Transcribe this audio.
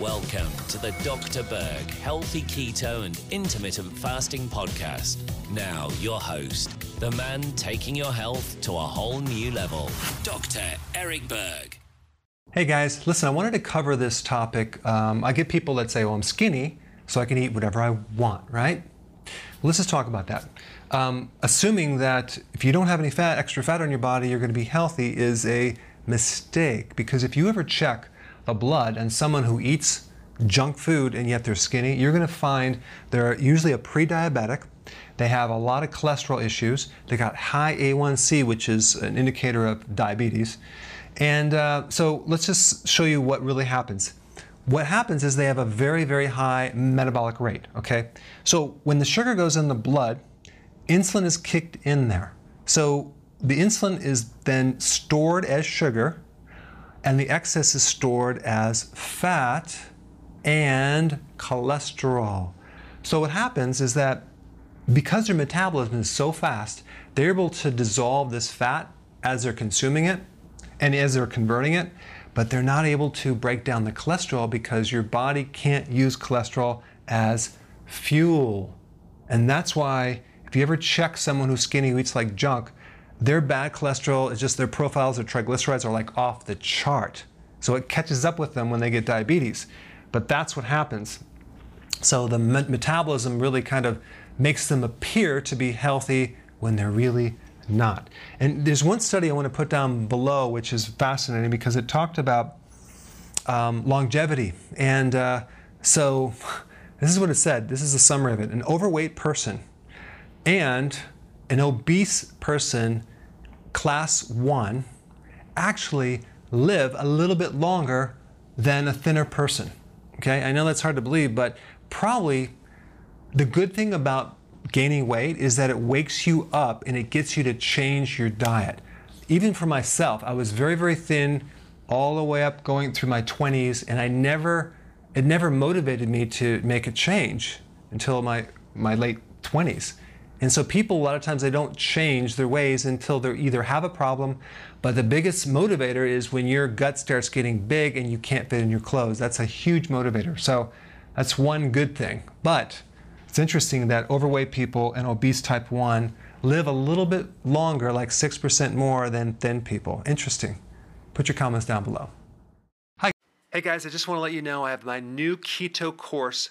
Welcome to the Dr. Berg Healthy Keto and Intermittent Fasting Podcast. Now, your host, the man taking your health to a whole new level, Dr. Eric Berg. Hey guys, listen, I wanted to cover this topic. Um, I get people that say, well, I'm skinny, so I can eat whatever I want, right? Well, Let's just talk about that. Um, assuming that if you don't have any fat, extra fat on your body, you're going to be healthy is a mistake. Because if you ever check the blood and someone who eats junk food and yet they're skinny, you're going to find they're usually a pre-diabetic. They have a lot of cholesterol issues. They got high A1C, which is an indicator of diabetes. And uh, so let's just show you what really happens. What happens is they have a very, very high metabolic rate, okay? So when the sugar goes in the blood, insulin is kicked in there. So the insulin is then stored as sugar and the excess is stored as fat and cholesterol. So what happens is that because their metabolism is so fast, they're able to dissolve this fat as they're consuming it and as they're converting it, but they're not able to break down the cholesterol because your body can't use cholesterol as fuel. And that's why if you ever check someone who's skinny who eats like junk, their bad cholesterol is just their profiles of triglycerides are like off the chart. So it catches up with them when they get diabetes. But that's what happens. So the me metabolism really kind of makes them appear to be healthy when they're really not. And there's one study I want to put down below, which is fascinating because it talked about um, longevity. And uh, so this is what it said. This is a summary of it. An overweight person and an obese person class 1 actually live a little bit longer than a thinner person. Okay, I know that's hard to believe, but probably the good thing about gaining weight is that it wakes you up and it gets you to change your diet. Even for myself, I was very, very thin all the way up going through my 20s, and I never, it never motivated me to make a change until my, my late 20s. And so people, a lot of times, they don't change their ways until they either have a problem, but the biggest motivator is when your gut starts getting big and you can't fit in your clothes. That's a huge motivator. So that's one good thing. But it's interesting that overweight people and obese type 1 live a little bit longer, like 6% more than thin people. Interesting. Put your comments down below. Hi. Hey guys, I just want to let you know I have my new keto course